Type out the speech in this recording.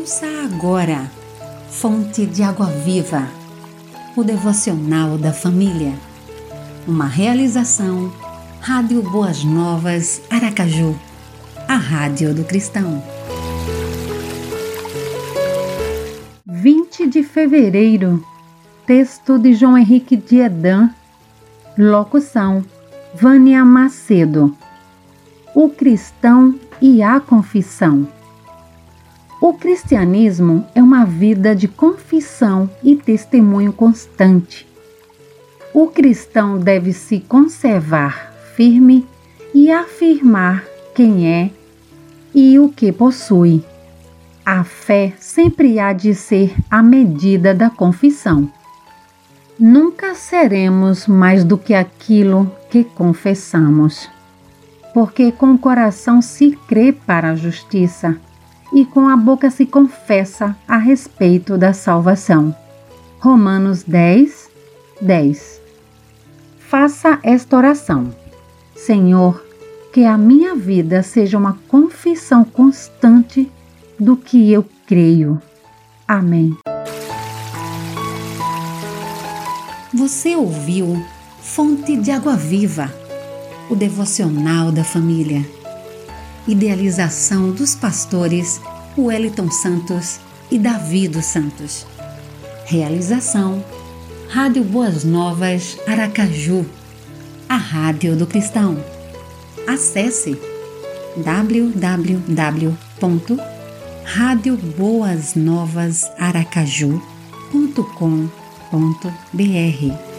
Ouça agora, Fonte de Água Viva, o devocional da família. Uma realização, Rádio Boas Novas, Aracaju, a Rádio do Cristão. 20 de fevereiro, texto de João Henrique Diedan, locução, Vânia Macedo. O cristão e a confissão. O cristianismo é uma vida de confissão e testemunho constante. O cristão deve se conservar firme e afirmar quem é e o que possui. A fé sempre há de ser a medida da confissão. Nunca seremos mais do que aquilo que confessamos, porque com o coração se crê para a justiça e com a boca se confessa a respeito da salvação. Romanos 10, 10. Faça esta oração. Senhor, que a minha vida seja uma confissão constante do que eu creio. Amém. Você ouviu Fonte de Água Viva, o devocional da família Idealização dos pastores Wellington Santos e Davi dos Santos. Realização Rádio Boas Novas Aracaju, a Rádio do Cristão. Acesse www.radioboasnovasaracaju.com.br